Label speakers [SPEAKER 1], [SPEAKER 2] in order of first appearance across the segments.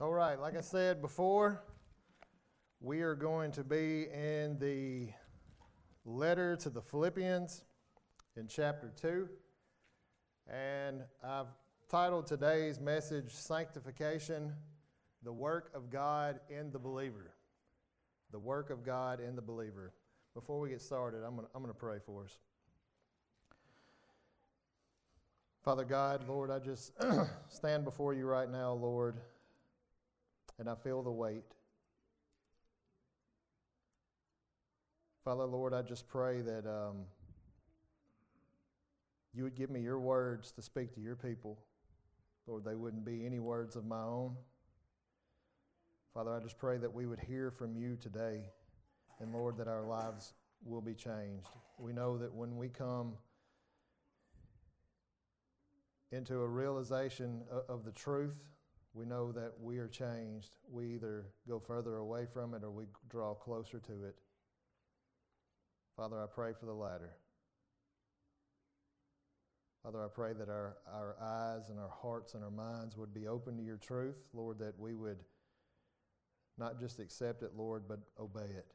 [SPEAKER 1] All right, like I said before, we are going to be in the letter to the Philippians in chapter 2. And I've titled today's message Sanctification, the Work of God in the Believer. The Work of God in the Believer. Before we get started, I'm going I'm to pray for us. Father God, Lord, I just stand before you right now, Lord and I feel the weight. Father, Lord, I just pray that um, you would give me your words to speak to your people. Lord, they wouldn't be any words of my own. Father, I just pray that we would hear from you today, and Lord, that our lives will be changed. We know that when we come into a realization of the truth, we know that we are changed. We either go further away from it or we draw closer to it. Father, I pray for the latter. Father, I pray that our, our eyes and our hearts and our minds would be open to your truth, Lord, that we would not just accept it, Lord, but obey it.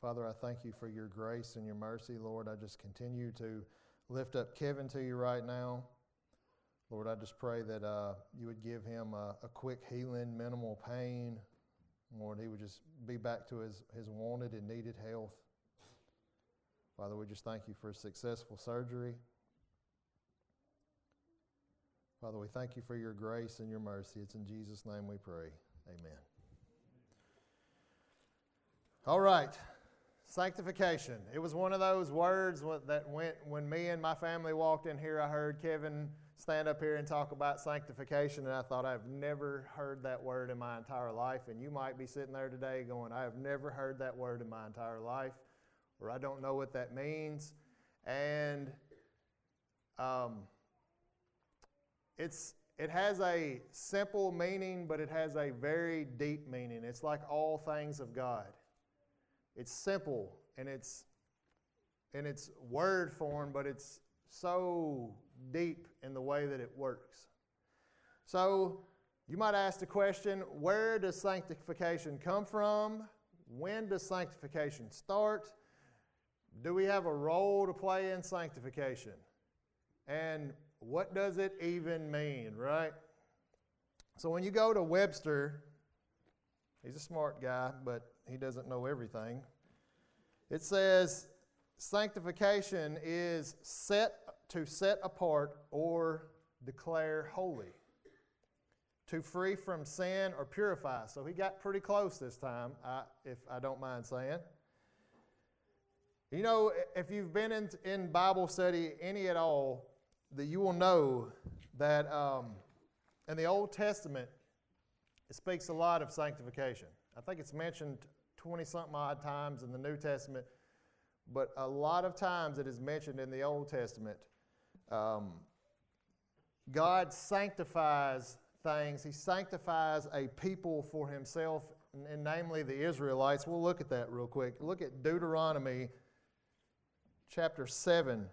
[SPEAKER 1] Father, I thank you for your grace and your mercy, Lord. I just continue to lift up Kevin to you right now. Lord, I just pray that uh, you would give him a, a, quick healing, minimal pain. Lord, he would just be back to his, his wanted and needed health. Father, we just thank you for a successful surgery. Father, we thank you for your grace and your mercy. It's in Jesus' name we pray. Amen. All right. Sanctification. It was one of those words that went when me and my family walked in here. I heard Kevin stand up here and talk about sanctification, and I thought I've never heard that word in my entire life. And you might be sitting there today going, I have never heard that word in my entire life, or I don't know what that means. And um, it's it has a simple meaning, but it has a very deep meaning. It's like all things of God. It's simple and it's in its word form, but it's so deep in the way that it works. So, you might ask the question where does sanctification come from? When does sanctification start? Do we have a role to play in sanctification? And what does it even mean, right? So, when you go to Webster, he's a smart guy, but he doesn't know everything. It says sanctification is set to set apart or declare holy, to free from sin or purify. So he got pretty close this time, I, if I don't mind saying. You know, if you've been in, in Bible study any at all, that you will know that um, in the Old Testament, it speaks a lot of sanctification. I think it's mentioned 20 something odd times in the New Testament, but a lot of times it is mentioned in the Old Testament um, God sanctifies things. He sanctifies a people for himself, and, and namely the Israelites. We'll look at that real quick. Look at Deuteronomy chapter 7.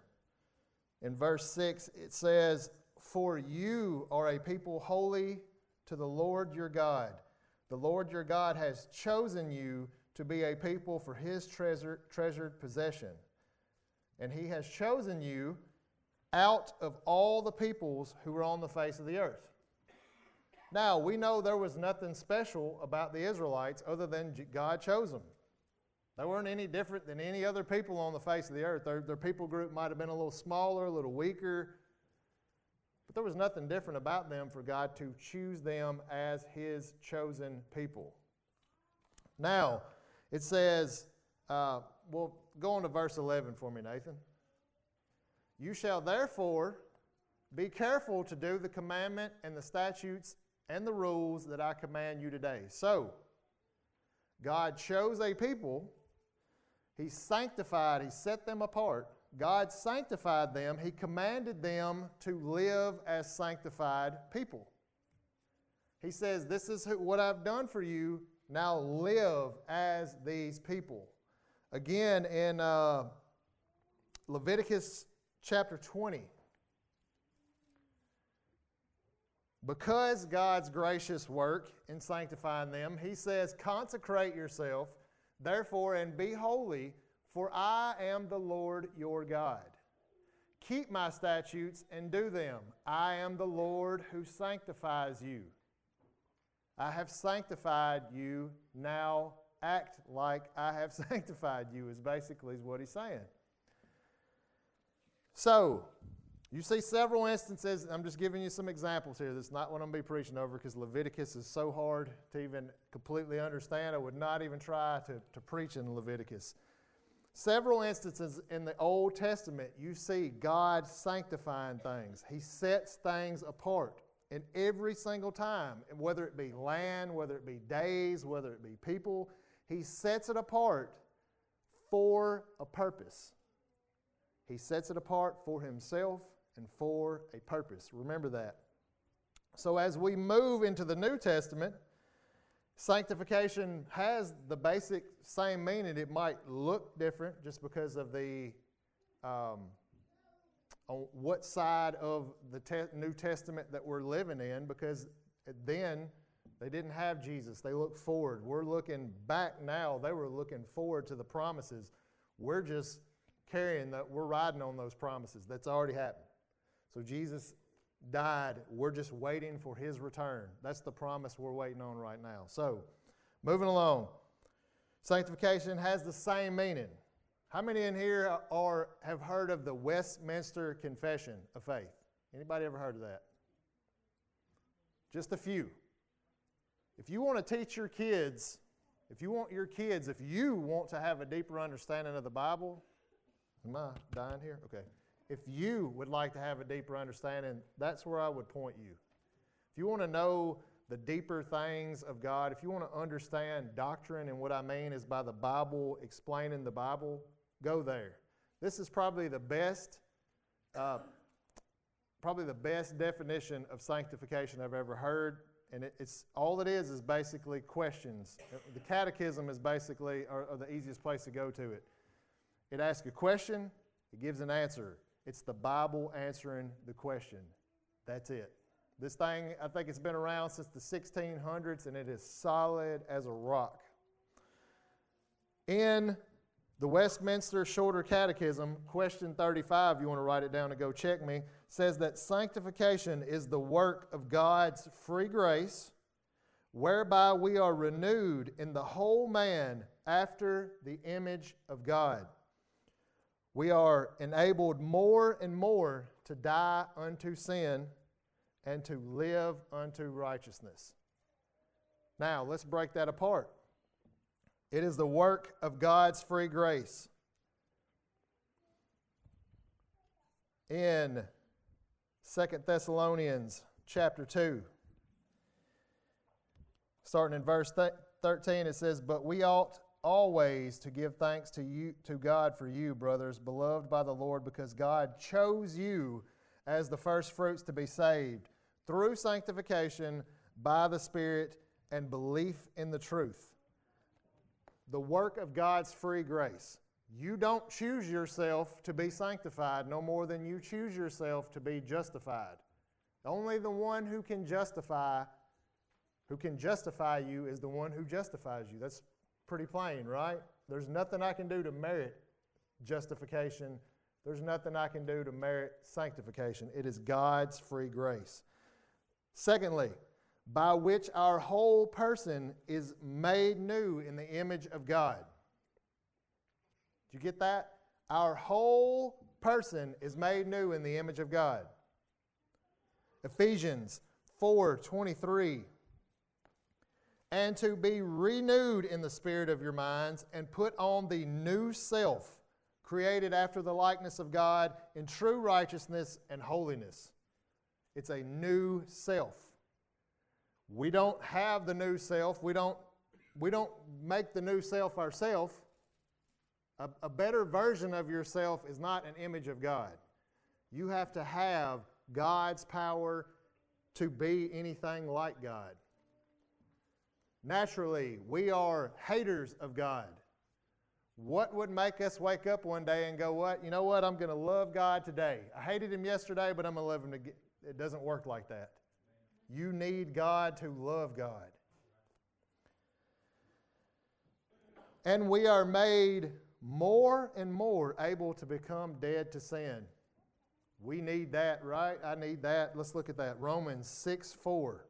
[SPEAKER 1] In verse 6, it says, For you are a people holy to the Lord your God. The Lord your God has chosen you to be a people for his treasure, treasured possession. And he has chosen you out of all the peoples who were on the face of the earth. Now, we know there was nothing special about the Israelites other than God chose them. They weren't any different than any other people on the face of the earth. Their, their people group might have been a little smaller, a little weaker, but there was nothing different about them for God to choose them as His chosen people. Now, it says, uh, well, go on to verse 11 for me, Nathan. You shall therefore be careful to do the commandment and the statutes and the rules that I command you today. So, God chose a people, He sanctified, He set them apart. God sanctified them, He commanded them to live as sanctified people. He says, This is what I've done for you. Now live as these people. Again, in uh, Leviticus chapter 20. because God's gracious work in sanctifying them, he says, Consecrate yourself, therefore, and be holy, for I am the Lord your God. Keep my statutes and do them. I am the Lord who sanctifies you. I have sanctified you, now act like I have sanctified you, is basically what he's saying. So, you see several instances, I'm just giving you some examples here. That's not what I'm going to be preaching over because Leviticus is so hard to even completely understand. I would not even try to, to preach in Leviticus. Several instances in the Old Testament, you see God sanctifying things. He sets things apart. And every single time, whether it be land, whether it be days, whether it be people, He sets it apart for a purpose. He sets it apart for Himself and for a purpose. Remember that. So, as we move into the New Testament, sanctification has the basic same meaning. It might look different just because of the um, on what side of the te- New Testament that we're living in, because then they didn't have Jesus. They looked forward. We're looking back now. They were looking forward to the promises. We're just carrying that. We're riding on those promises. That's already happened. So Jesus died. We're just waiting for his return. That's the promise we're waiting on right now. So, moving along. Sanctification has the same meaning. How many in here are have heard of the Westminster Confession of Faith? Anybody ever heard of that? Just a few. If you want to teach your kids, if you want your kids, if you want to have a deeper understanding of the Bible, am I dying here? Okay. If you would like to have a deeper understanding, that's where I would point you. If you want to know the deeper things of God, if you want to understand doctrine, and what I mean is by the Bible explaining the Bible, go there. This is probably the best, uh, probably the best definition of sanctification I've ever heard. And it, it's all it is is basically questions. The catechism is basically or, or the easiest place to go to it. It asks a question, it gives an answer. It's the Bible answering the question. That's it. This thing, I think it's been around since the 1600s and it is solid as a rock. In the Westminster Shorter Catechism, question 35, you want to write it down and go check me, says that sanctification is the work of God's free grace, whereby we are renewed in the whole man after the image of God. We are enabled more and more to die unto sin and to live unto righteousness. Now, let's break that apart. It is the work of God's free grace. In Second Thessalonians chapter 2, starting in verse 13, it says, But we ought always to give thanks to you to God for you, brothers, beloved by the Lord, because God chose you as the first fruits to be saved through sanctification by the Spirit and belief in the truth the work of God's free grace. You don't choose yourself to be sanctified no more than you choose yourself to be justified. Only the one who can justify who can justify you is the one who justifies you. That's pretty plain, right? There's nothing I can do to merit justification. There's nothing I can do to merit sanctification. It is God's free grace. Secondly, by which our whole person is made new in the image of God. Do you get that? Our whole person is made new in the image of God. Ephesians 4 23. And to be renewed in the spirit of your minds and put on the new self, created after the likeness of God in true righteousness and holiness. It's a new self. We don't have the new self. We don't, we don't make the new self ourselves. A, a better version of yourself is not an image of God. You have to have God's power to be anything like God. Naturally, we are haters of God. What would make us wake up one day and go, What? You know what? I'm going to love God today. I hated Him yesterday, but I'm going to love Him again. It doesn't work like that. You need God to love God. And we are made more and more able to become dead to sin. We need that, right? I need that. Let's look at that. Romans 6 4.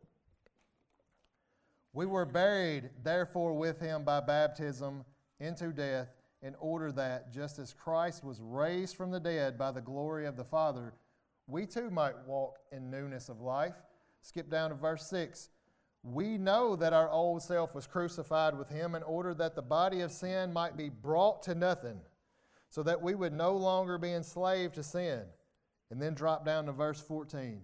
[SPEAKER 1] We were buried, therefore, with him by baptism into death, in order that, just as Christ was raised from the dead by the glory of the Father, we too might walk in newness of life. Skip down to verse 6. We know that our old self was crucified with him in order that the body of sin might be brought to nothing, so that we would no longer be enslaved to sin. And then drop down to verse 14.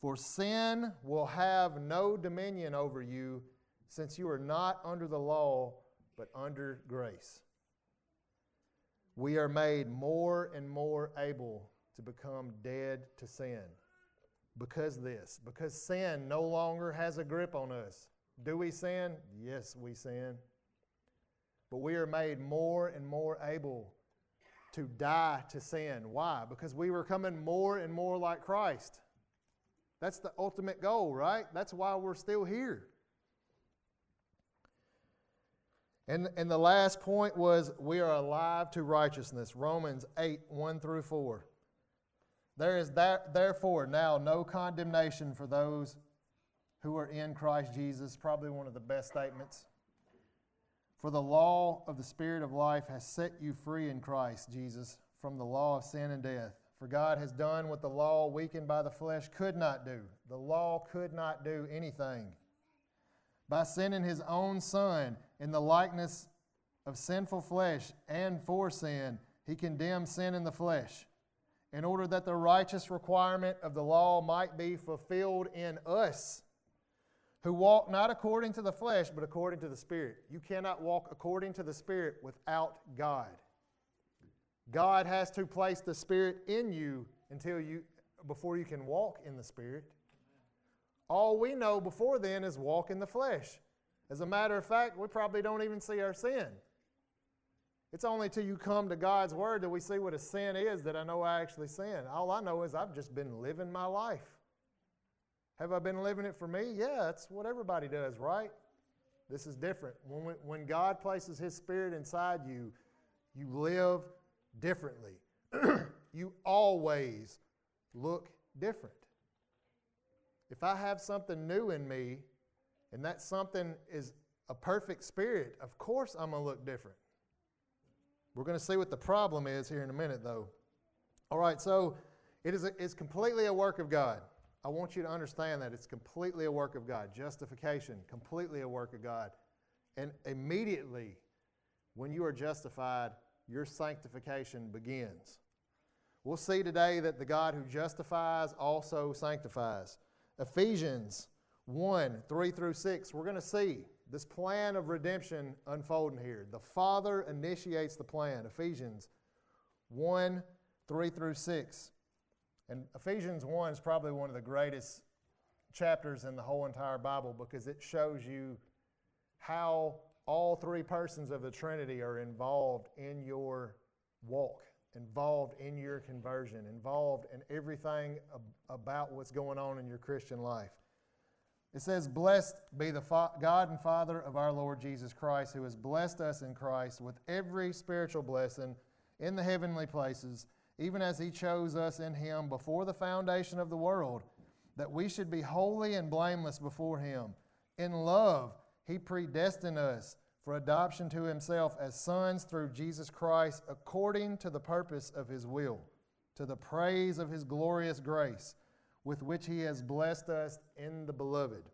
[SPEAKER 1] For sin will have no dominion over you, since you are not under the law, but under grace. We are made more and more able to become dead to sin. Because this, because sin no longer has a grip on us. Do we sin? Yes, we sin. But we are made more and more able to die to sin. Why? Because we were coming more and more like Christ. That's the ultimate goal, right? That's why we're still here. And, and the last point was we are alive to righteousness. Romans 8, 1 through 4. There is that, therefore now no condemnation for those who are in Christ Jesus. Probably one of the best statements. For the law of the Spirit of life has set you free in Christ Jesus from the law of sin and death. For God has done what the law, weakened by the flesh, could not do. The law could not do anything. By sending his own Son in the likeness of sinful flesh and for sin, he condemned sin in the flesh in order that the righteous requirement of the law might be fulfilled in us who walk not according to the flesh, but according to the Spirit. You cannot walk according to the Spirit without God. God has to place the Spirit in you until you before you can walk in the Spirit. All we know before then is walk in the flesh. As a matter of fact, we probably don't even see our sin. It's only till you come to God's Word that we see what a sin is that I know I actually sin. All I know is I've just been living my life. Have I been living it for me? Yeah, that's what everybody does, right? This is different. When, we, when God places His Spirit inside you, you live differently. you always look different. If I have something new in me, and that something is a perfect spirit, of course I'm going to look different. We're going to see what the problem is here in a minute, though. All right, so it is a, it's completely a work of God. I want you to understand that it's completely a work of God. Justification, completely a work of God. And immediately, when you are justified, your sanctification begins. We'll see today that the God who justifies also sanctifies. Ephesians 1 3 through 6, we're going to see this plan of redemption unfolding here. The Father initiates the plan. Ephesians 1 3 through 6. And Ephesians 1 is probably one of the greatest chapters in the whole entire Bible because it shows you how all three persons of the Trinity are involved in your walk, involved in your conversion, involved in everything ab- about what's going on in your Christian life. It says, Blessed be the fa- God and Father of our Lord Jesus Christ, who has blessed us in Christ with every spiritual blessing in the heavenly places, even as he chose us in him before the foundation of the world, that we should be holy and blameless before him. In love, he predestined us for adoption to himself as sons through Jesus Christ, according to the purpose of his will, to the praise of his glorious grace with which he has blessed us in the beloved.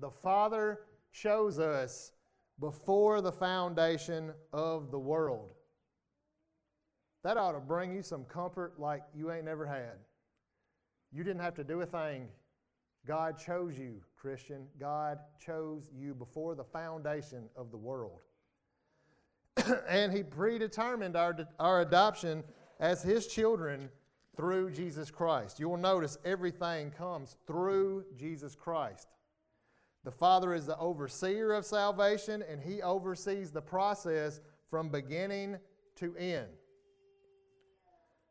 [SPEAKER 1] The Father chose us before the foundation of the world. That ought to bring you some comfort like you ain't never had. You didn't have to do a thing. God chose you, Christian. God chose you before the foundation of the world. and He predetermined our, our adoption as His children through Jesus Christ. You will notice everything comes through Jesus Christ. The Father is the overseer of salvation, and He oversees the process from beginning to end.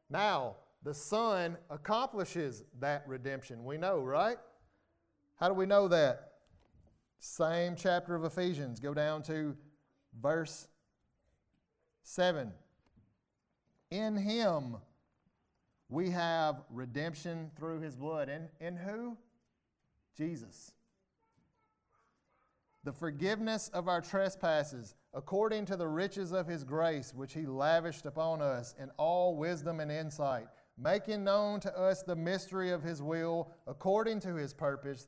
[SPEAKER 1] Now, the Son accomplishes that redemption. We know, right? How do we know that? Same chapter of Ephesians. Go down to verse 7. In him we have redemption through his blood. In, in who? Jesus. The forgiveness of our trespasses, according to the riches of his grace, which he lavished upon us in all wisdom and insight, making known to us the mystery of his will, according to his purpose,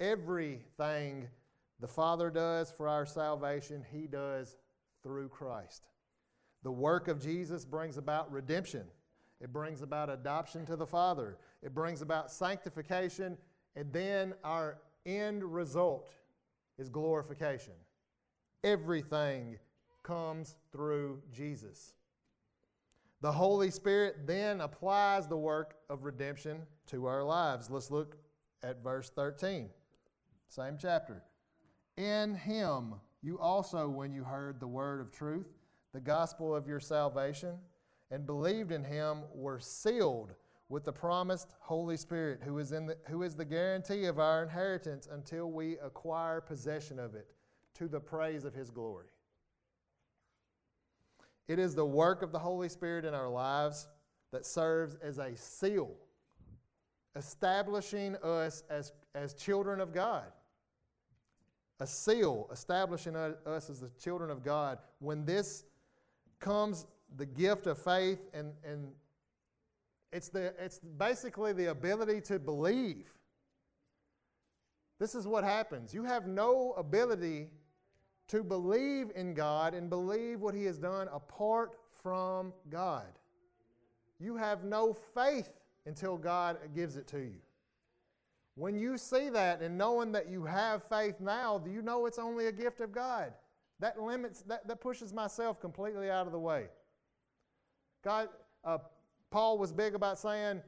[SPEAKER 1] Everything the Father does for our salvation, he does through Christ. The work of Jesus brings about redemption. It brings about adoption to the Father. It brings about sanctification. And then our end result is glorification. Everything comes through Jesus. The Holy Spirit then applies the work of redemption to our lives. Let's look at verse 13, same chapter. In Him you also, when you heard the word of truth, the gospel of your salvation, and believed in him were sealed with the promised Holy Spirit, who is, in the, who is the guarantee of our inheritance until we acquire possession of it to the praise of his glory. It is the work of the Holy Spirit in our lives that serves as a seal, establishing us as, as children of God. A seal establishing us as the children of God. When this comes the gift of faith, and, and it's, the, it's basically the ability to believe. This is what happens. You have no ability to believe in God and believe what He has done apart from God. You have no faith until God gives it to you. When you see that and knowing that you have faith now, do you know it's only a gift of God? That limits, that, that pushes myself completely out of the way. God, uh, Paul was big about saying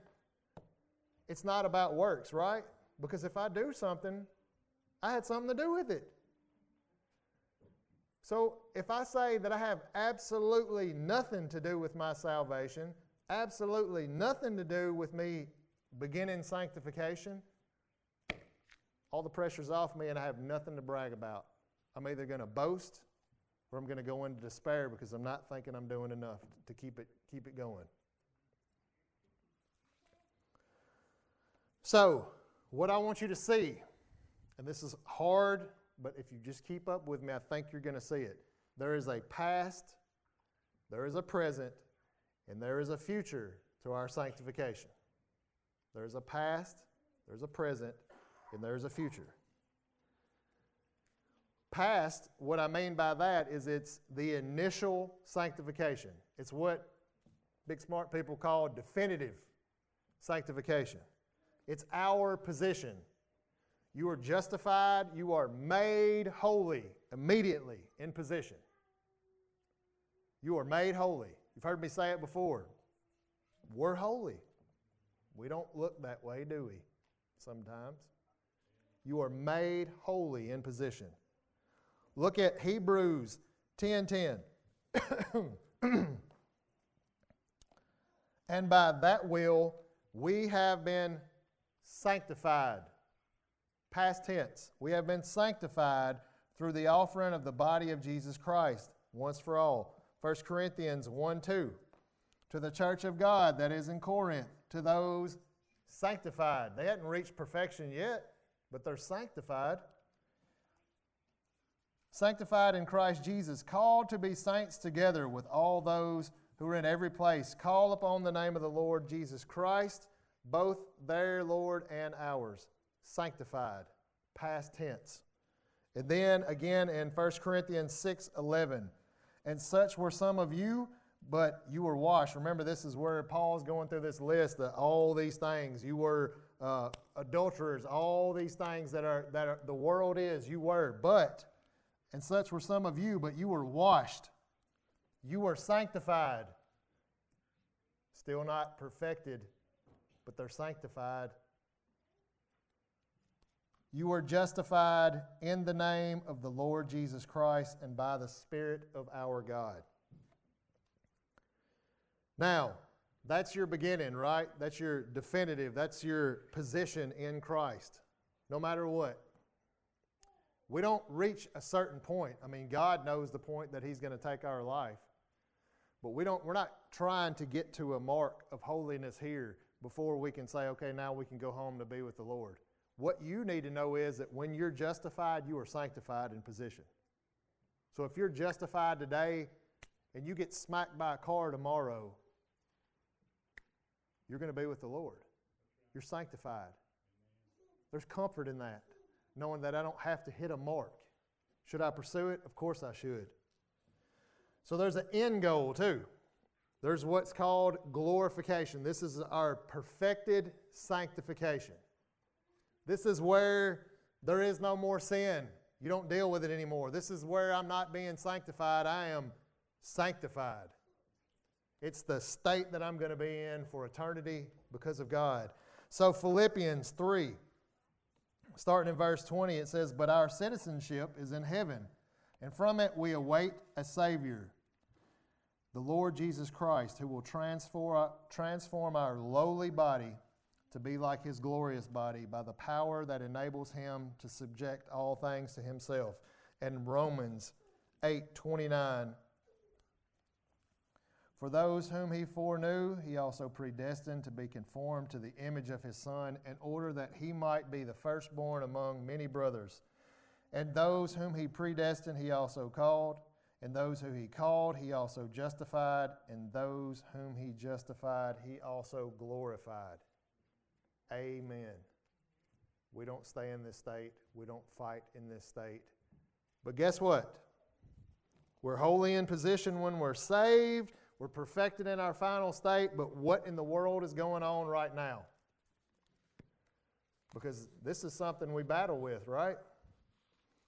[SPEAKER 1] it's not about works, right? Because if I do something, I had something to do with it. So if I say that I have absolutely nothing to do with my salvation, absolutely nothing to do with me beginning sanctification, all the pressure's off me and I have nothing to brag about. I'm either going to boast or I'm going to go into despair because I'm not thinking I'm doing enough to keep it, keep it going. So, what I want you to see, and this is hard, but if you just keep up with me, I think you're going to see it. There is a past, there is a present, and there is a future to our sanctification. There's a past, there's a present, and there's a future. Past, what I mean by that is it's the initial sanctification. It's what big smart people call definitive sanctification. It's our position. You are justified, you are made holy immediately in position. You are made holy. You've heard me say it before. We're holy. We don't look that way, do we? Sometimes. You are made holy in position. Look at Hebrews 10:10. 10. and by that will we have been sanctified. Past tense. We have been sanctified through the offering of the body of Jesus Christ once for all. 1 Corinthians 1 2. To the church of God that is in Corinth, to those sanctified. They hadn't reached perfection yet, but they're sanctified sanctified in Christ Jesus, called to be saints together with all those who are in every place. Call upon the name of the Lord Jesus Christ, both their Lord and ours. Sanctified, past tense. And then again in 1 Corinthians 6 11. And such were some of you, but you were washed. Remember, this is where Paul's going through this list of all these things. You were uh, adulterers, all these things that are that are, the world is. You were, but and such were some of you, but you were washed, you were sanctified, still not perfected, but they're sanctified. You are justified in the name of the Lord Jesus Christ and by the Spirit of our God. Now, that's your beginning, right? That's your definitive. That's your position in Christ, no matter what. We don't reach a certain point. I mean, God knows the point that He's going to take our life. But we don't, we're not trying to get to a mark of holiness here before we can say, okay, now we can go home to be with the Lord. What you need to know is that when you're justified, you are sanctified in position. So if you're justified today and you get smacked by a car tomorrow, you're going to be with the Lord. You're sanctified. There's comfort in that, knowing that I don't have to hit a mark. Should I pursue it? Of course I should. So there's an end goal too. There's what's called glorification. This is our perfected sanctification. This is where there is no more sin. You don't deal with it anymore. This is where I'm not being sanctified, I am sanctified. It's the state that I'm going to be in for eternity because of God. So, Philippians 3, starting in verse 20, it says, But our citizenship is in heaven, and from it we await a Savior, the Lord Jesus Christ, who will transform, our lowly body to be like his glorious body by the power that enables him to subject all things to himself. And Romans 8 29 for those whom he foreknew, he also predestined to be conformed to the image of his Son, in order that he might be the firstborn among many brothers. And those whom he predestined, he also called. And those whom he called, he also justified. And those whom he justified, he also glorified. Amen. We don't stay in this state. We don't fight in this state. But guess what? We're holy in position when we're saved we're perfected in our final state, but what in the world is going on right now? Because this is something we battle with, right?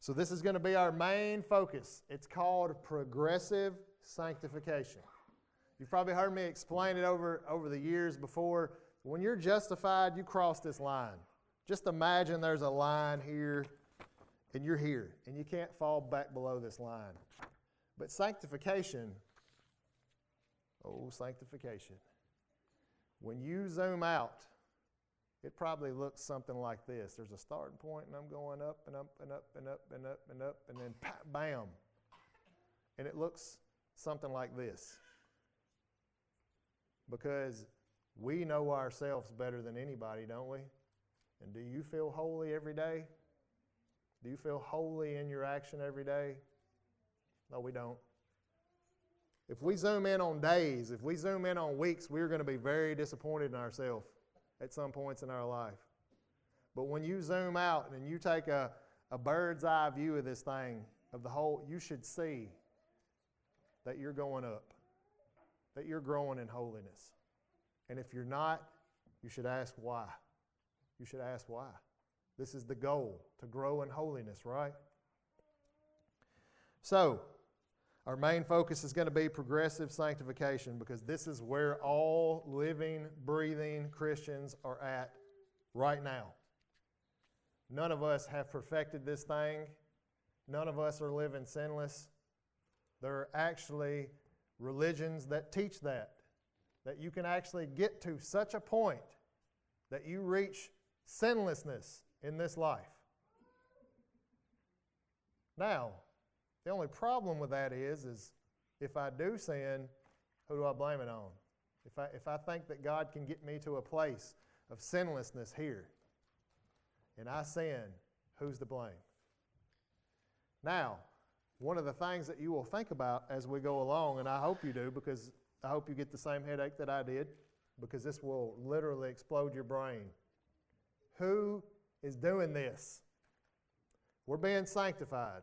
[SPEAKER 1] So, this is going to be our main focus. It's called progressive sanctification. You've probably heard me explain it over, over the years before. When you're justified, you cross this line. Just imagine there's a line here, and you're here, and you can't fall back below this line. But sanctification Oh, sanctification. When you zoom out, it probably looks something like this. There's a starting point, and I'm going up and up and up and up and up and up, and then bam. And it looks something like this. Because we know ourselves better than anybody, don't we? And do you feel holy every day? Do you feel holy in your action every day? No, we don't. If we zoom in on days, if we zoom in on weeks, we're going to be very disappointed in ourselves at some points in our life. But when you zoom out and you take a, a bird's eye view of this thing, of the whole, you should see that you're going up, that you're growing in holiness. And if you're not, you should ask why. You should ask why. This is the goal to grow in holiness, right? So, our main focus is going to be progressive sanctification because this is where all living, breathing Christians are at right now. None of us have perfected this thing. None of us are living sinless. There are actually religions that teach that, that you can actually get to such a point that you reach sinlessness in this life. Now, the only problem with that is, is if I do sin, who do I blame it on? If I, if I think that God can get me to a place of sinlessness here, and I sin, who's to blame? Now, one of the things that you will think about as we go along, and I hope you do, because I hope you get the same headache that I did, because this will literally explode your brain. Who is doing this? We're being sanctified.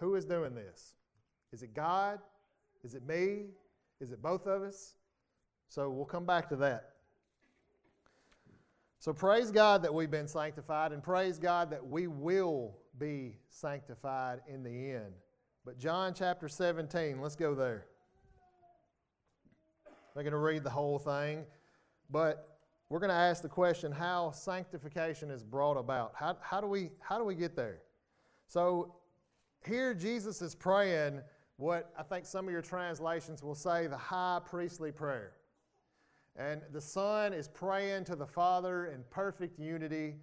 [SPEAKER 1] Who is doing this? Is it God? Is it me? Is it both of us? So we'll come back to that. So praise God that we've been sanctified, and praise God that we will be sanctified in the end. But John chapter 17, let's go there. I'm going to read the whole thing, but we're going to ask the question how sanctification is brought about. How, how, do, we, how do we get there? So here Jesus is praying what I think some of your translations will say the high priestly prayer. And the Son is praying to the Father in perfect unity,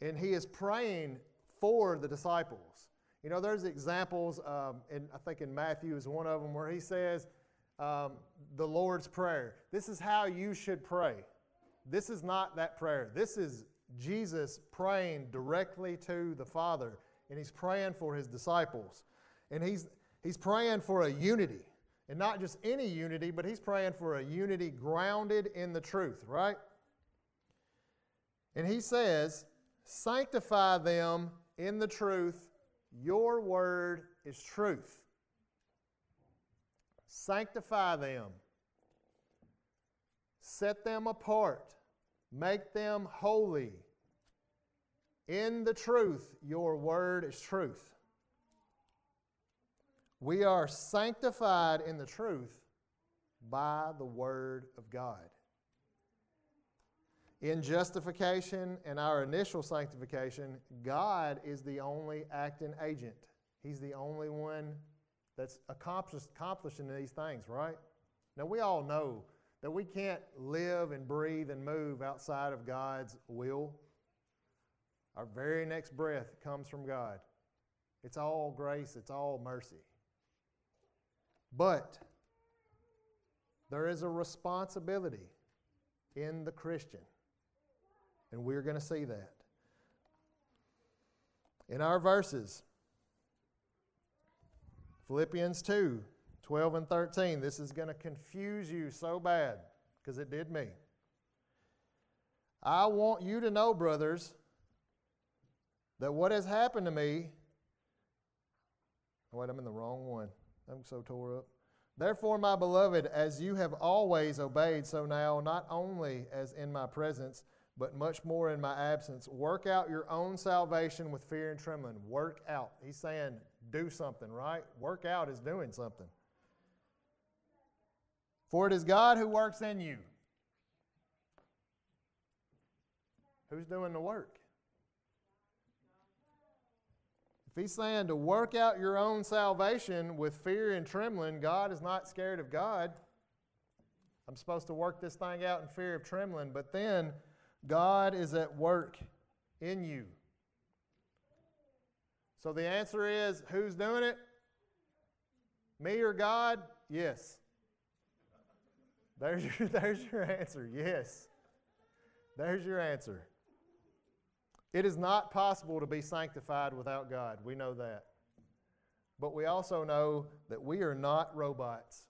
[SPEAKER 1] and he is praying for the disciples. You know, there's examples, um, and I think in Matthew is one of them, where he says, um, the Lord's Prayer. This is how you should pray. This is not that prayer. This is Jesus praying directly to the Father, and he's praying for his disciples. And he's, he's praying for a unity. And not just any unity, but he's praying for a unity grounded in the truth, right? And he says, Sanctify them in the truth. Your word is truth. Sanctify them. Set them apart. Make them holy. In the truth, your word is truth. We are sanctified in the truth by the Word of God. In justification and our initial sanctification, God is the only acting agent. He's the only one that's accomplishing these things, right? Now, we all know that we can't live and breathe and move outside of God's will. Our very next breath comes from God. It's all grace, it's all mercy. But there is a responsibility in the Christian, and we're going to see that. In our verses, Philippians 2 12 and 13, this is going to confuse you so bad because it did me. I want you to know, brothers, that what has happened to me. Wait, I'm in the wrong one. I'm so tore up. Therefore, my beloved, as you have always obeyed, so now, not only as in my presence, but much more in my absence, work out your own salvation with fear and trembling. Work out. He's saying, do something, right? Work out is doing something. For it is God who works in you. Who's doing the work? If he's saying to work out your own salvation with fear and trembling, God is not scared of God. I'm supposed to work this thing out in fear of trembling, but then God is at work in you. So the answer is who's doing it? Me or God? Yes. There's your, there's your answer. Yes. There's your answer. It is not possible to be sanctified without God. We know that. But we also know that we are not robots.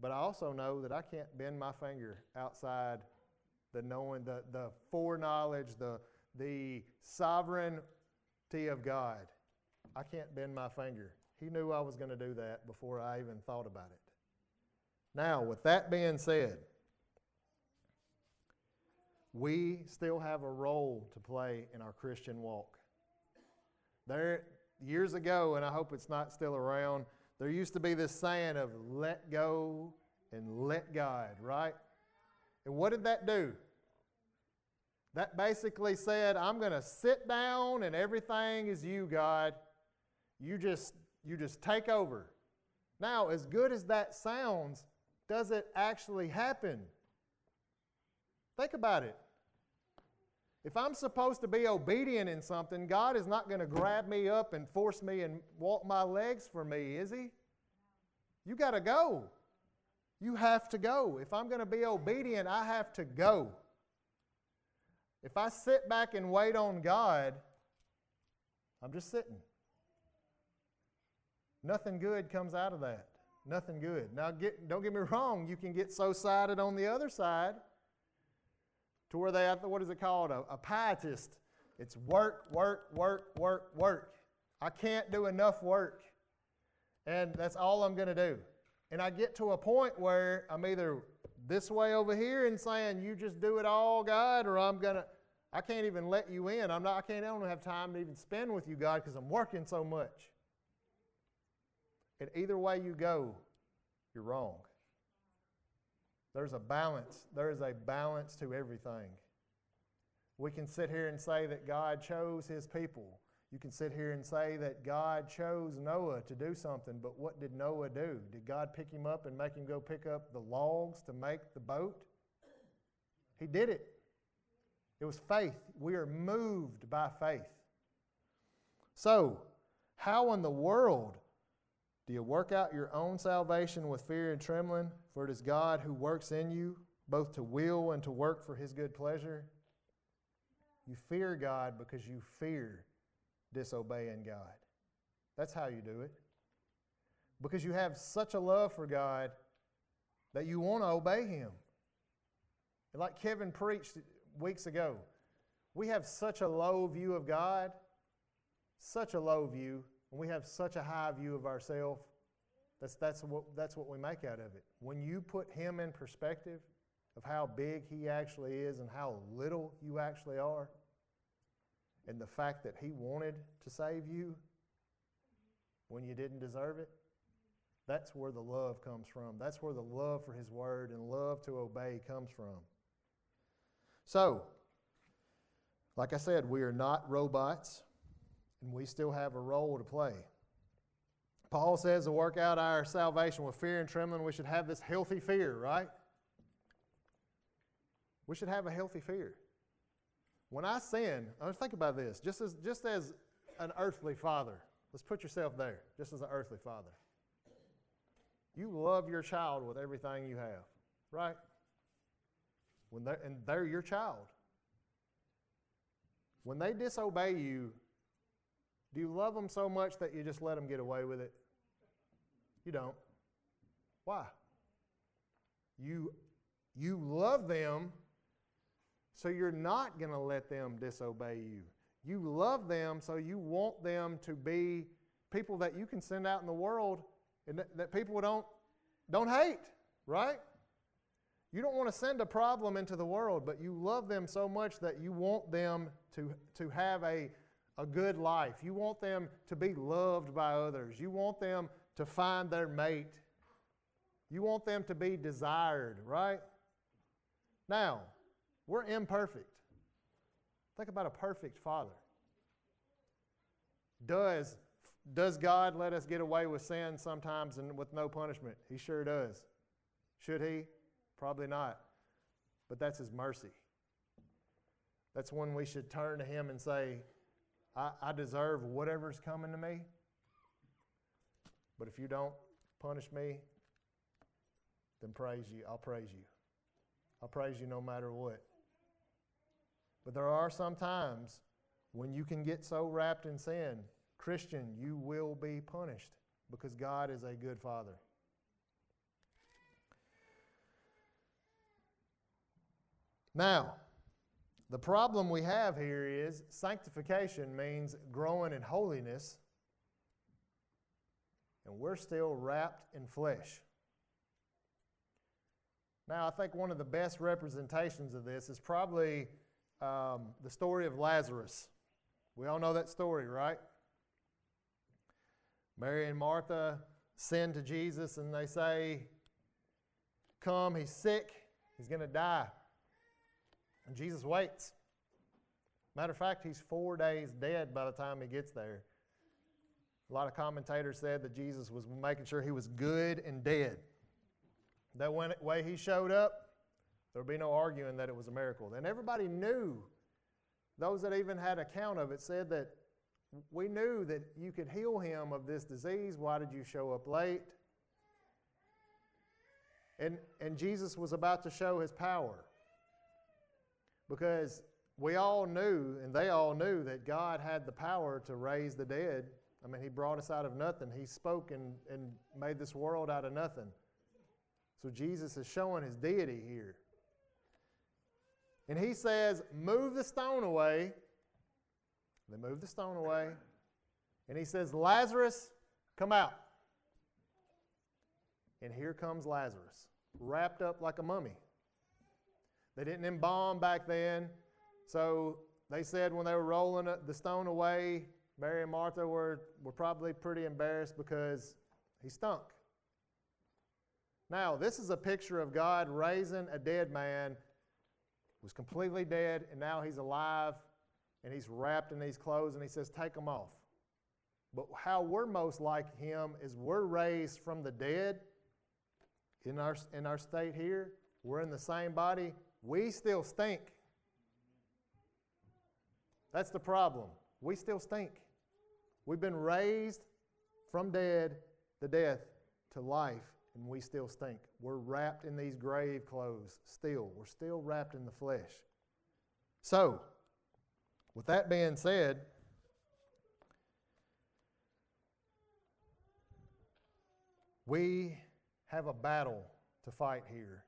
[SPEAKER 1] But I also know that I can't bend my finger outside the knowing, the, the foreknowledge, the, the sovereignty of God. I can't bend my finger. He knew I was going to do that before I even thought about it. Now, with that being said, we still have a role to play in our Christian walk. There, years ago, and I hope it's not still around, there used to be this saying of let go and let God, right? And what did that do? That basically said, I'm going to sit down and everything is you, God. You just you just take over. Now, as good as that sounds, does it actually happen? Think about it. If I'm supposed to be obedient in something, God is not going to grab me up and force me and walk my legs for me, is He? You got to go. You have to go. If I'm going to be obedient, I have to go. If I sit back and wait on God, I'm just sitting. Nothing good comes out of that. Nothing good. Now, get, don't get me wrong, you can get so sided on the other side to where they have, what is it called? A, a pietist. It's work, work, work, work, work. I can't do enough work. And that's all I'm going to do. And I get to a point where I'm either this way over here and saying, You just do it all, God, or I'm going to. I can't even let you in. I'm not, I can't I don't have time to even spend with you, God, because I'm working so much. And either way you go, you're wrong. There's a balance. There is a balance to everything. We can sit here and say that God chose his people. You can sit here and say that God chose Noah to do something, but what did Noah do? Did God pick him up and make him go pick up the logs to make the boat? He did it. It was faith. We are moved by faith. So, how in the world do you work out your own salvation with fear and trembling? For it is God who works in you, both to will and to work for his good pleasure. You fear God because you fear disobeying God. That's how you do it. Because you have such a love for God that you want to obey Him. And like Kevin preached weeks ago, we have such a low view of God, such a low view, and we have such a high view of ourselves. That's, that's, what, that's what we make out of it. When you put Him in perspective of how big He actually is and how little you actually are, and the fact that He wanted to save you when you didn't deserve it, that's where the love comes from. That's where the love for His Word and love to obey comes from. So, like I said, we are not robots, and we still have a role to play. Paul says to work out our salvation with fear and trembling, we should have this healthy fear, right? We should have a healthy fear. When I sin, I think about this, just as, just as an earthly father, let's put yourself there, just as an earthly father. You love your child with everything you have, right? When they're, and they're your child. When they disobey you, do you love them so much that you just let them get away with it? You don't. Why? You, you love them so you're not going to let them disobey you. You love them, so you want them to be people that you can send out in the world and that, that people don't, don't hate, right? You don't want to send a problem into the world, but you love them so much that you want them to, to have a, a good life. You want them to be loved by others. You want them to find their mate. You want them to be desired, right? Now, we're imperfect. Think about a perfect father. Does, does God let us get away with sin sometimes and with no punishment? He sure does. Should he? Probably not. But that's his mercy. That's when we should turn to him and say, I, I deserve whatever's coming to me. But if you don't punish me, then praise you. I'll praise you. I'll praise you no matter what. But there are some times when you can get so wrapped in sin, Christian, you will be punished because God is a good Father. Now, the problem we have here is sanctification means growing in holiness, and we're still wrapped in flesh. Now, I think one of the best representations of this is probably um, the story of Lazarus. We all know that story, right? Mary and Martha send to Jesus and they say, Come, he's sick, he's going to die. And Jesus waits. Matter of fact, he's four days dead by the time he gets there. A lot of commentators said that Jesus was making sure he was good and dead. That way he showed up, there would be no arguing that it was a miracle. And everybody knew, those that even had account of it said that we knew that you could heal him of this disease. Why did you show up late? And, and Jesus was about to show his power. Because we all knew, and they all knew, that God had the power to raise the dead. I mean, He brought us out of nothing. He spoke and, and made this world out of nothing. So Jesus is showing His deity here. And he says, Move the stone away. They move the stone away. And he says, Lazarus, come out. And here comes Lazarus. wrapped up like a mummy. They didn't embalm back then, so they said when they were rolling the stone away, Mary and Martha were, were probably pretty embarrassed because he stunk. Now, this is a picture of God raising a dead man, was completely dead, and now he's alive, and he's wrapped in these clothes, and he says, Take them off. But how we're most like him is we're raised from the dead in our, in our state here. We're in the same body. We still stink. That's the problem. We still stink. We've been raised from dead to death to life, and we still stink. We're wrapped in these grave clothes still. We're still wrapped in the flesh. So, with that being said, we have a battle to fight here.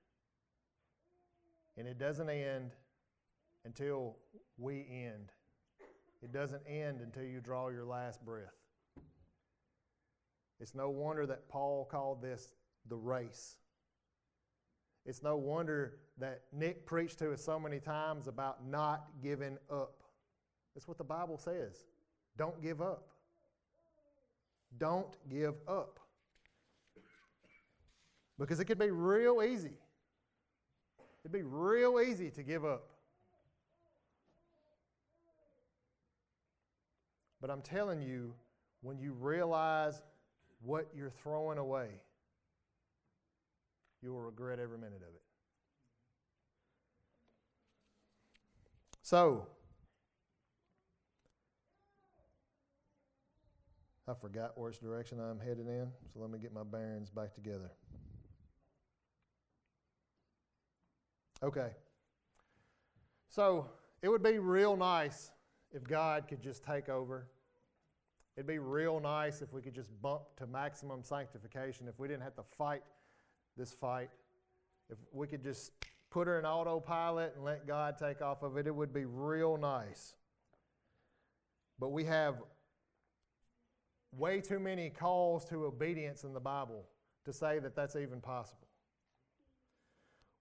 [SPEAKER 1] And it doesn't end until we end. It doesn't end until you draw your last breath. It's no wonder that Paul called this the race. It's no wonder that Nick preached to us so many times about not giving up. That's what the Bible says. Don't give up. Don't give up. Because it could be real easy. It'd be real easy to give up. But I'm telling you, when you realize what you're throwing away, you will regret every minute of it. So, I forgot which direction I'm headed in, so let me get my bearings back together. Okay. So, it would be real nice if God could just take over. It'd be real nice if we could just bump to maximum sanctification, if we didn't have to fight this fight. If we could just put her in autopilot and let God take off of it, it would be real nice. But we have way too many calls to obedience in the Bible to say that that's even possible.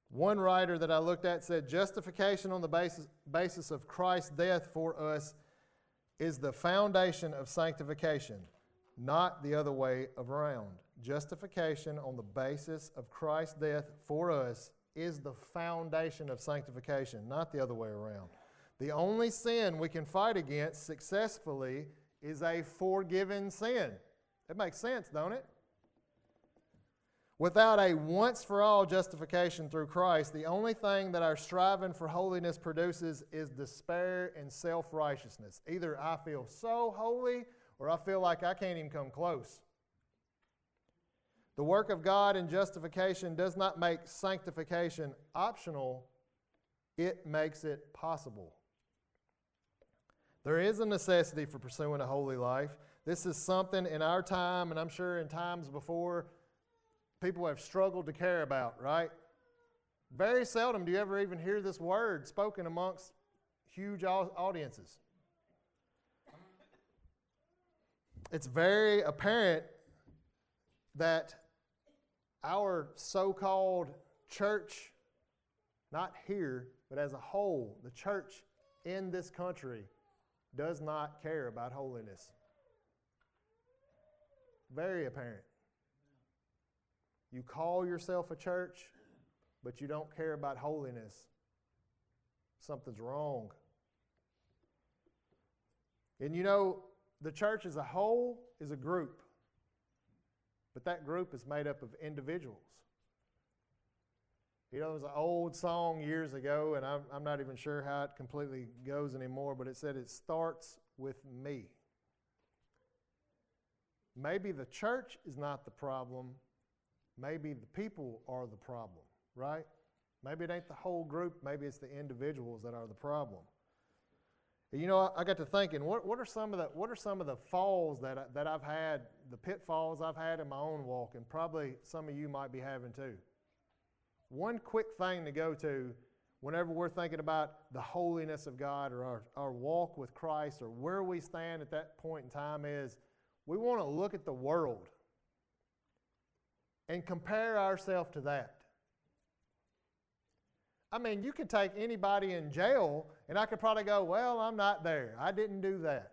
[SPEAKER 1] One writer that I looked at said justification on the basis, basis of Christ's death for us is the foundation of sanctification, not the other way around. Justification on the basis of Christ's death for us is the foundation of sanctification, not the other way around. The only sin we can fight against successfully is a forgiven sin. It makes sense, don't it? Without a once for all justification through Christ, the only thing that our striving for holiness produces is despair and self righteousness. Either I feel so holy or I feel like I can't even come close. The work of God in justification does not make sanctification optional, it makes it possible. There is a necessity for pursuing a holy life. This is something in our time, and I'm sure in times before, people have struggled to care about, right? Very seldom do you ever even hear this word spoken amongst huge audiences. It's very apparent that our so called church, not here, but as a whole, the church in this country does not care about holiness. Very apparent. You call yourself a church, but you don't care about holiness. Something's wrong. And you know, the church as a whole is a group, but that group is made up of individuals. You know, there was an old song years ago, and I'm, I'm not even sure how it completely goes anymore, but it said it starts with me. Maybe the church is not the problem, maybe the people are the problem, right? Maybe it ain't the whole group, maybe it's the individuals that are the problem. You know, I got to thinking, what, what, are some of the, what are some of the falls that, I, that I've had, the pitfalls I've had in my own walk, and probably some of you might be having too? One quick thing to go to whenever we're thinking about the holiness of God or our, our walk with Christ or where we stand at that point in time is we want to look at the world and compare ourselves to that. I mean, you could take anybody in jail, and I could probably go, Well, I'm not there. I didn't do that.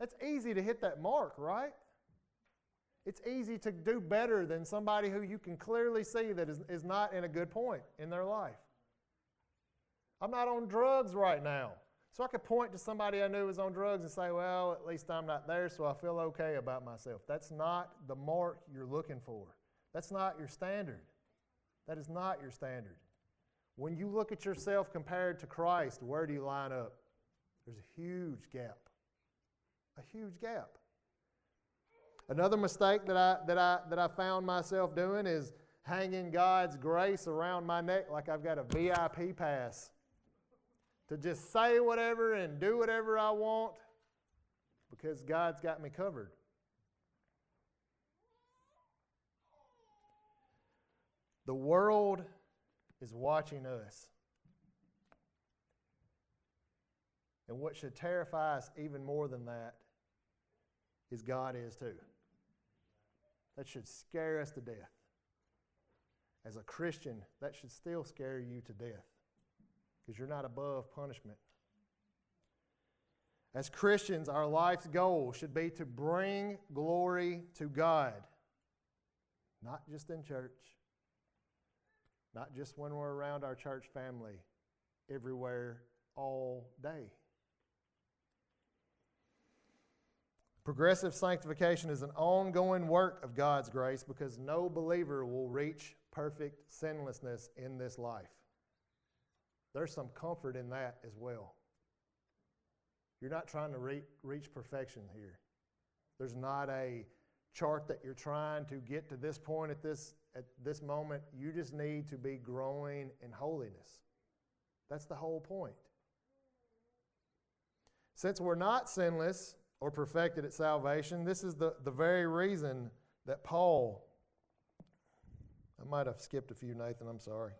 [SPEAKER 1] That's easy to hit that mark, right? It's easy to do better than somebody who you can clearly see that is, is not in a good point in their life. I'm not on drugs right now. So I could point to somebody I knew was on drugs and say, well, at least I'm not there, so I feel okay about myself. That's not the mark you're looking for. That's not your standard. That is not your standard. When you look at yourself compared to Christ, where do you line up? There's a huge gap. A huge gap. Another mistake that I, that, I, that I found myself doing is hanging God's grace around my neck like I've got a VIP pass to just say whatever and do whatever I want because God's got me covered. The world is watching us. And what should terrify us even more than that is God is too. That should scare us to death. As a Christian, that should still scare you to death because you're not above punishment. As Christians, our life's goal should be to bring glory to God, not just in church, not just when we're around our church family, everywhere, all day. Progressive sanctification is an ongoing work of God's grace because no believer will reach perfect sinlessness in this life. There's some comfort in that as well. You're not trying to re- reach perfection here. There's not a chart that you're trying to get to this point at this at this moment. You just need to be growing in holiness. That's the whole point. Since we're not sinless, or perfected at salvation. This is the, the very reason that Paul, I might have skipped a few, Nathan, I'm sorry.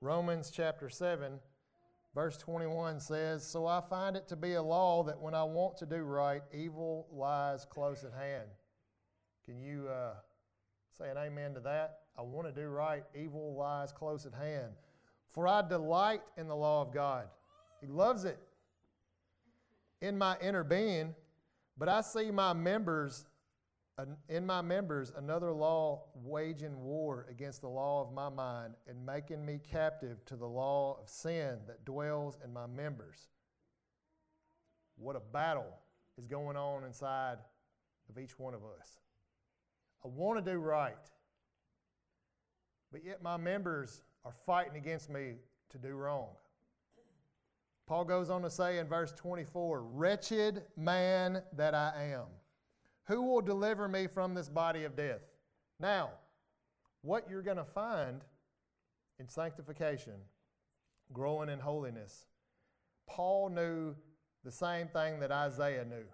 [SPEAKER 1] Romans chapter 7, verse 21 says, So I find it to be a law that when I want to do right, evil lies close at hand. Can you uh, say an amen to that? I want to do right, evil lies close at hand. For I delight in the law of God. He loves it. In my inner being, but I see my members, in my members, another law waging war against the law of my mind and making me captive to the law of sin that dwells in my members. What a battle is going on inside of each one of us. I want to do right, but yet my members are fighting against me to do wrong. Paul goes on to say in verse 24, Wretched man that I am, who will deliver me from this body of death? Now, what you're going to find in sanctification, growing in holiness, Paul knew the same thing that Isaiah knew.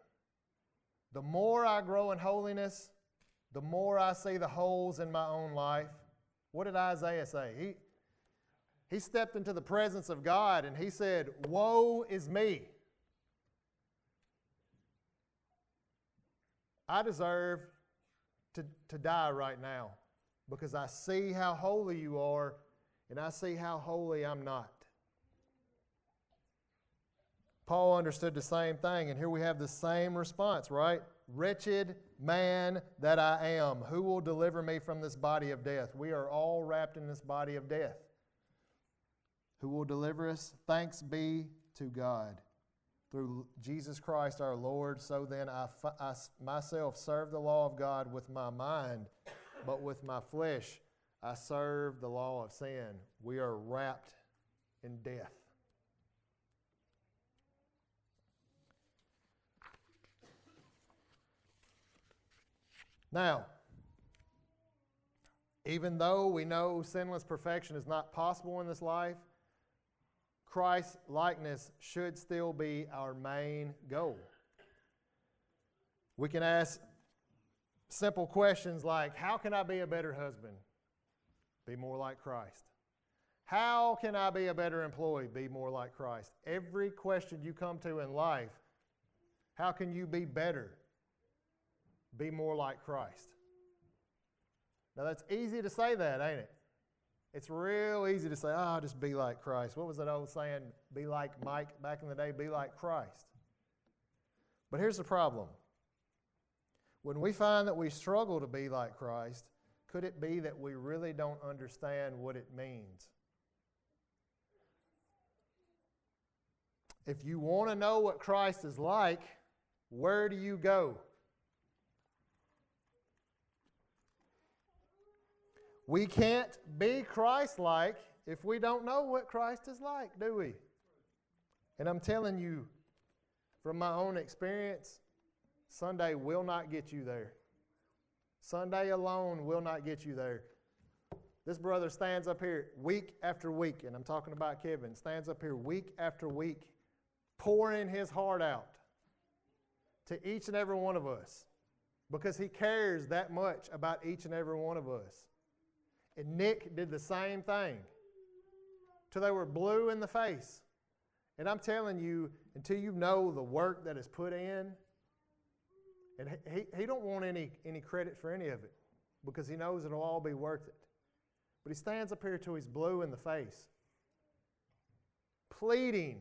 [SPEAKER 1] The more I grow in holiness, the more I see the holes in my own life. What did Isaiah say? He, he stepped into the presence of God and he said, Woe is me. I deserve to, to die right now because I see how holy you are and I see how holy I'm not. Paul understood the same thing, and here we have the same response, right? Wretched man that I am, who will deliver me from this body of death? We are all wrapped in this body of death who will deliver us. Thanks be to God through Jesus Christ our Lord. So then I, I myself serve the law of God with my mind, but with my flesh I serve the law of sin. We are wrapped in death. Now, even though we know sinless perfection is not possible in this life, Christ likeness should still be our main goal. We can ask simple questions like How can I be a better husband? Be more like Christ. How can I be a better employee? Be more like Christ. Every question you come to in life, how can you be better? Be more like Christ. Now, that's easy to say that, ain't it? It's real easy to say, oh, just be like Christ. What was that old saying? Be like Mike back in the day, be like Christ. But here's the problem. When we find that we struggle to be like Christ, could it be that we really don't understand what it means? If you want to know what Christ is like, where do you go? We can't be Christ like if we don't know what Christ is like, do we? And I'm telling you, from my own experience, Sunday will not get you there. Sunday alone will not get you there. This brother stands up here week after week, and I'm talking about Kevin, stands up here week after week, pouring his heart out to each and every one of us because he cares that much about each and every one of us. And Nick did the same thing till they were blue in the face. And I'm telling you, until you know the work that is put in, and he, he don't want any, any credit for any of it because he knows it'll all be worth it. But he stands up here till he's blue in the face, pleading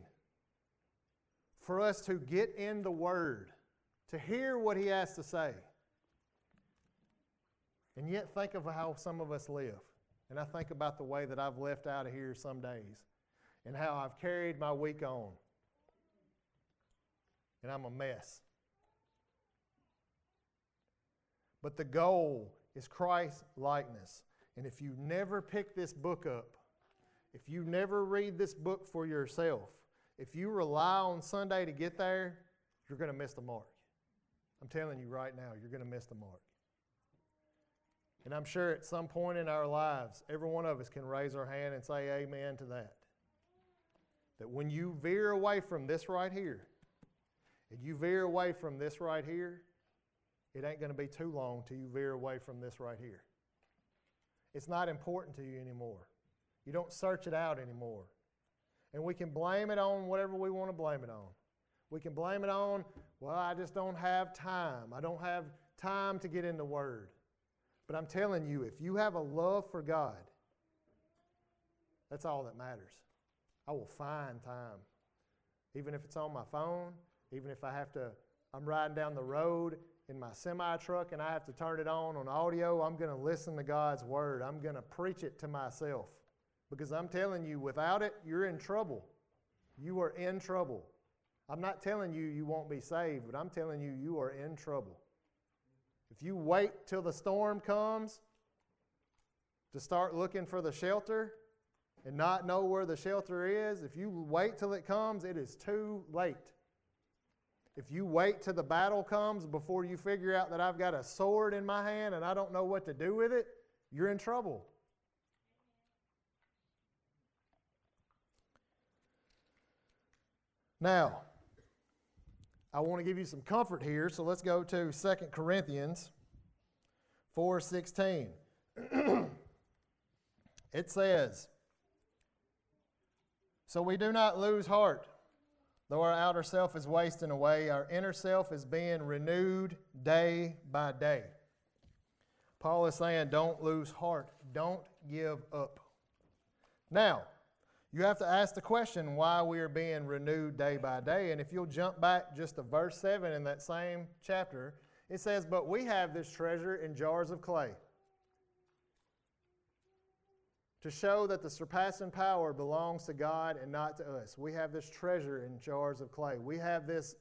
[SPEAKER 1] for us to get in the Word, to hear what he has to say. And yet, think of how some of us live. And I think about the way that I've left out of here some days and how I've carried my week on. And I'm a mess. But the goal is Christ likeness. And if you never pick this book up, if you never read this book for yourself, if you rely on Sunday to get there, you're going to miss the mark. I'm telling you right now, you're going to miss the mark. And I'm sure at some point in our lives, every one of us can raise our hand and say amen to that. That when you veer away from this right here, and you veer away from this right here, it ain't going to be too long till you veer away from this right here. It's not important to you anymore. You don't search it out anymore. And we can blame it on whatever we want to blame it on. We can blame it on, well, I just don't have time. I don't have time to get in the Word. But I'm telling you, if you have a love for God, that's all that matters. I will find time. Even if it's on my phone, even if I have to, I'm riding down the road in my semi truck and I have to turn it on on audio, I'm going to listen to God's word. I'm going to preach it to myself. Because I'm telling you, without it, you're in trouble. You are in trouble. I'm not telling you you won't be saved, but I'm telling you you are in trouble. If you wait till the storm comes to start looking for the shelter and not know where the shelter is, if you wait till it comes, it is too late. If you wait till the battle comes before you figure out that I've got a sword in my hand and I don't know what to do with it, you're in trouble. Now, I want to give you some comfort here, so let's go to 2 Corinthians 4:16. it says, "So we do not lose heart, though our outer self is wasting away, our inner self is being renewed day by day." Paul is saying, don't lose heart, don't give up. Now, you have to ask the question why we are being renewed day by day. And if you'll jump back just to verse 7 in that same chapter, it says, But we have this treasure in jars of clay to show that the surpassing power belongs to God and not to us. We have this treasure in jars of clay. We have this,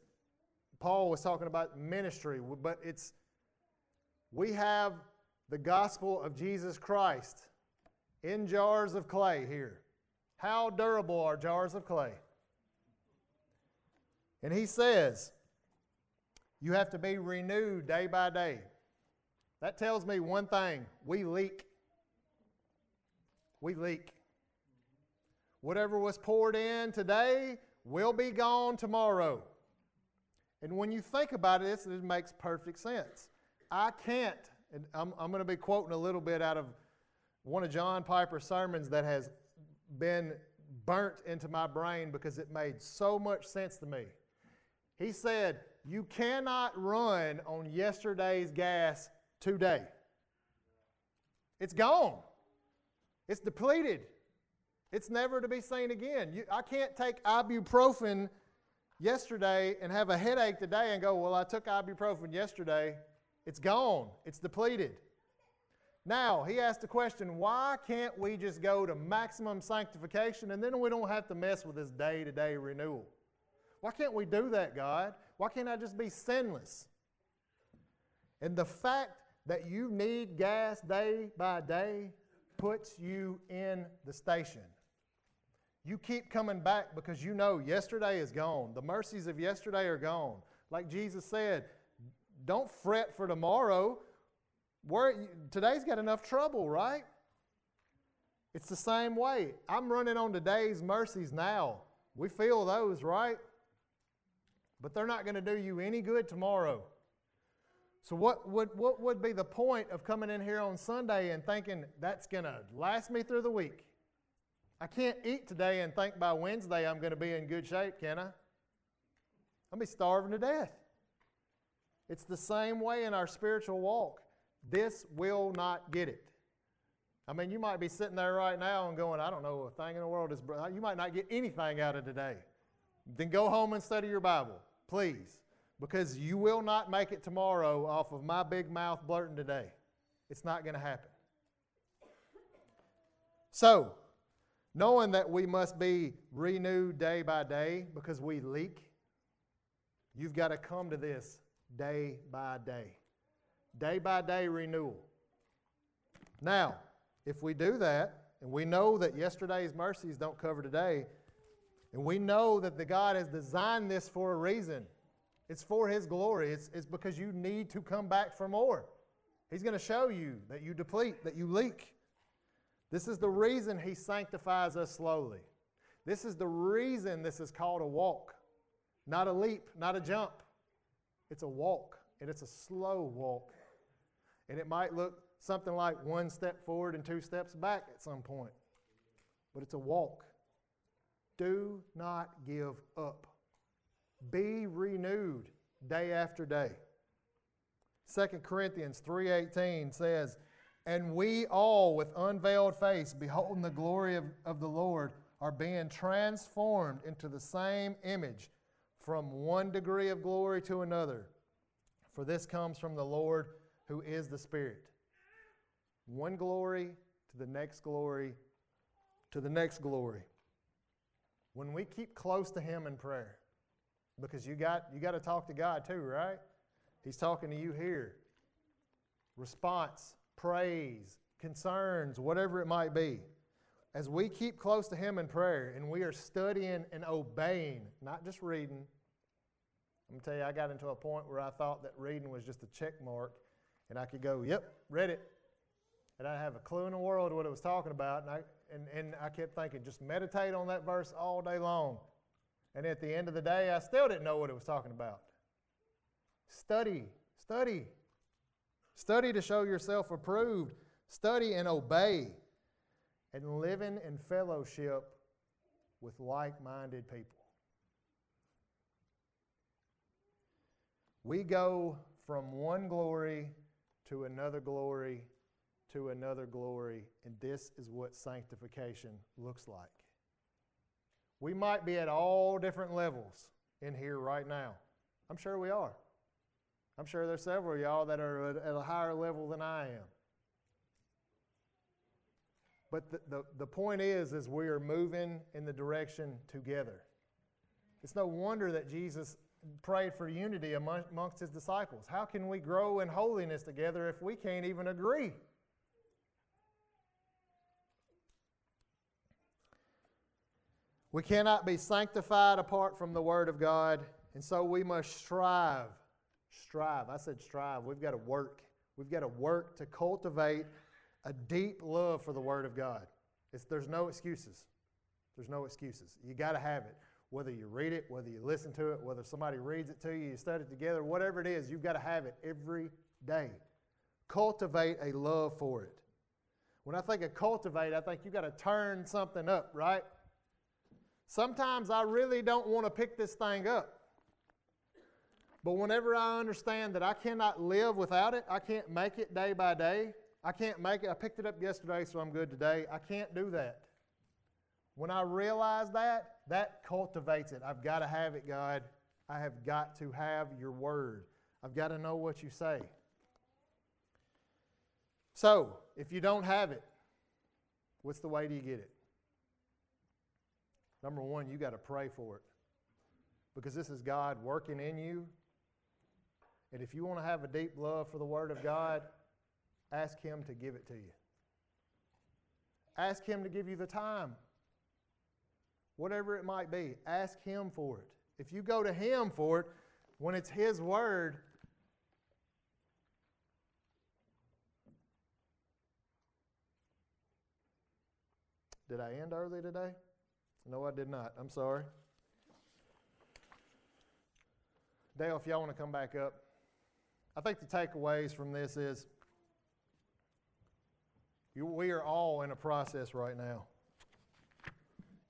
[SPEAKER 1] Paul was talking about ministry, but it's, we have the gospel of Jesus Christ in jars of clay here. How durable are jars of clay? And he says, you have to be renewed day by day. That tells me one thing we leak. We leak. Whatever was poured in today will be gone tomorrow. And when you think about it, it makes perfect sense. I can't, and I'm, I'm going to be quoting a little bit out of one of John Piper's sermons that has been burnt into my brain because it made so much sense to me. He said, You cannot run on yesterday's gas today. It's gone. It's depleted. It's never to be seen again. You, I can't take ibuprofen yesterday and have a headache today and go, Well, I took ibuprofen yesterday. It's gone, it's depleted. Now, he asked the question why can't we just go to maximum sanctification and then we don't have to mess with this day to day renewal? Why can't we do that, God? Why can't I just be sinless? And the fact that you need gas day by day puts you in the station. You keep coming back because you know yesterday is gone. The mercies of yesterday are gone. Like Jesus said, don't fret for tomorrow. Today's got enough trouble, right? It's the same way. I'm running on today's mercies now. We feel those, right? But they're not going to do you any good tomorrow. So, what would, what would be the point of coming in here on Sunday and thinking that's going to last me through the week? I can't eat today and think by Wednesday I'm going to be in good shape, can I? I'll be starving to death. It's the same way in our spiritual walk. This will not get it. I mean, you might be sitting there right now and going, I don't know a thing in the world is. You might not get anything out of today. Then go home and study your Bible, please, because you will not make it tomorrow off of my big mouth blurting today. It's not going to happen. So, knowing that we must be renewed day by day because we leak, you've got to come to this day by day day by day renewal. Now, if we do that, and we know that yesterday's mercies don't cover today, and we know that the God has designed this for a reason. It's for His glory. It's, it's because you need to come back for more. He's going to show you that you deplete, that you leak. This is the reason He sanctifies us slowly. This is the reason this is called a walk, not a leap, not a jump. It's a walk, and it's a slow walk. And it might look something like one step forward and two steps back at some point. But it's a walk. Do not give up. Be renewed day after day. 2 Corinthians 3:18 says, "And we all with unveiled face beholding the glory of, of the Lord are being transformed into the same image from one degree of glory to another. For this comes from the Lord who is the Spirit. One glory to the next glory to the next glory. When we keep close to Him in prayer, because you got, you got to talk to God too, right? He's talking to you here. Response, praise, concerns, whatever it might be. As we keep close to Him in prayer and we are studying and obeying, not just reading. I'm going to tell you, I got into a point where I thought that reading was just a check mark and I could go, yep, read it. And I have a clue in the world what it was talking about. And I, and, and I kept thinking, just meditate on that verse all day long. And at the end of the day, I still didn't know what it was talking about. Study, study. Study to show yourself approved. Study and obey. And living in fellowship with like minded people. We go from one glory to another glory, to another glory, and this is what sanctification looks like. We might be at all different levels in here right now. I'm sure we are. I'm sure there's several of y'all that are at a higher level than I am. But the, the, the point is, is we are moving in the direction together. It's no wonder that Jesus prayed for unity amongst his disciples. How can we grow in holiness together if we can't even agree? We cannot be sanctified apart from the Word of God, and so we must strive. Strive. I said strive. We've got to work. We've got to work to cultivate a deep love for the Word of God. It's, there's no excuses. There's no excuses. You got to have it whether you read it, whether you listen to it, whether somebody reads it to you, you study it together, whatever it is, you've got to have it every day. Cultivate a love for it. When I think of cultivate, I think you've got to turn something up, right? Sometimes I really don't want to pick this thing up. But whenever I understand that I cannot live without it, I can't make it day by day, I can't make it. I picked it up yesterday, so I'm good today. I can't do that. When I realize that, that cultivates it. I've got to have it, God. I have got to have your word. I've got to know what you say. So, if you don't have it, what's the way do you get it? Number one, you got to pray for it. Because this is God working in you. And if you want to have a deep love for the Word of God, ask Him to give it to you. Ask Him to give you the time. Whatever it might be, ask Him for it. If you go to Him for it, when it's His Word, Did I end early today? No, I did not. I'm sorry. Dale, if y'all want to come back up, I think the takeaways from this is you, we are all in a process right now.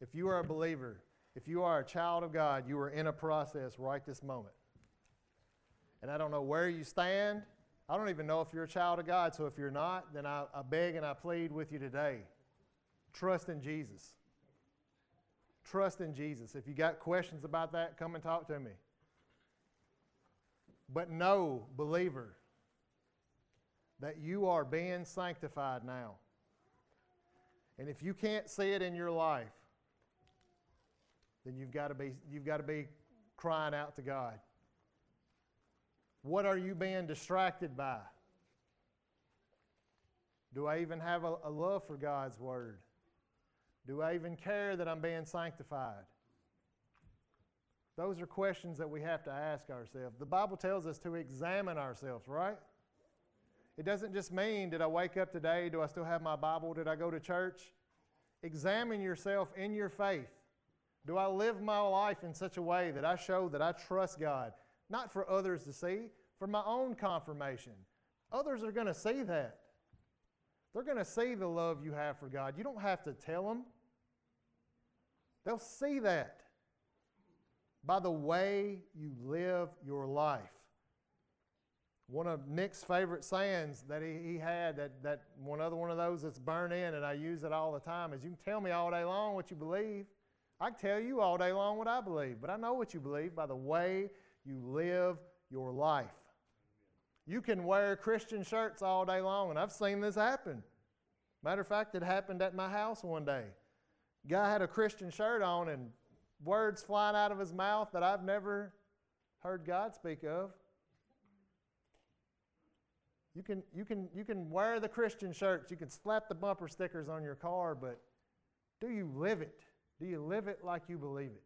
[SPEAKER 1] If you are a believer, if you are a child of God, you are in a process right this moment. And I don't know where you stand. I don't even know if you're a child of God. So if you're not, then I, I beg and I plead with you today trust in Jesus. Trust in Jesus. If you got questions about that, come and talk to me. But know, believer, that you are being sanctified now. And if you can't see it in your life, then you've got to be, you've got to be crying out to God. What are you being distracted by? Do I even have a, a love for God's Word? Do I even care that I'm being sanctified? Those are questions that we have to ask ourselves. The Bible tells us to examine ourselves, right? It doesn't just mean, did I wake up today? Do I still have my Bible? Did I go to church? Examine yourself in your faith. Do I live my life in such a way that I show that I trust God? Not for others to see, for my own confirmation. Others are going to see that. They're going to see the love you have for God. You don't have to tell them, they'll see that by the way you live your life. One of Nick's favorite sayings that he, he had, that, that one other one of those that's burned in, and I use it all the time, is you can tell me all day long what you believe. I can tell you all day long what I believe, but I know what you believe by the way you live your life. You can wear Christian shirts all day long, and I've seen this happen. Matter of fact, it happened at my house one day. Guy had a Christian shirt on, and words flying out of his mouth that I've never heard God speak of. You can, you, can, you can wear the Christian shirts, you can slap the bumper stickers on your car, but do you live it? Do you live it like you believe it?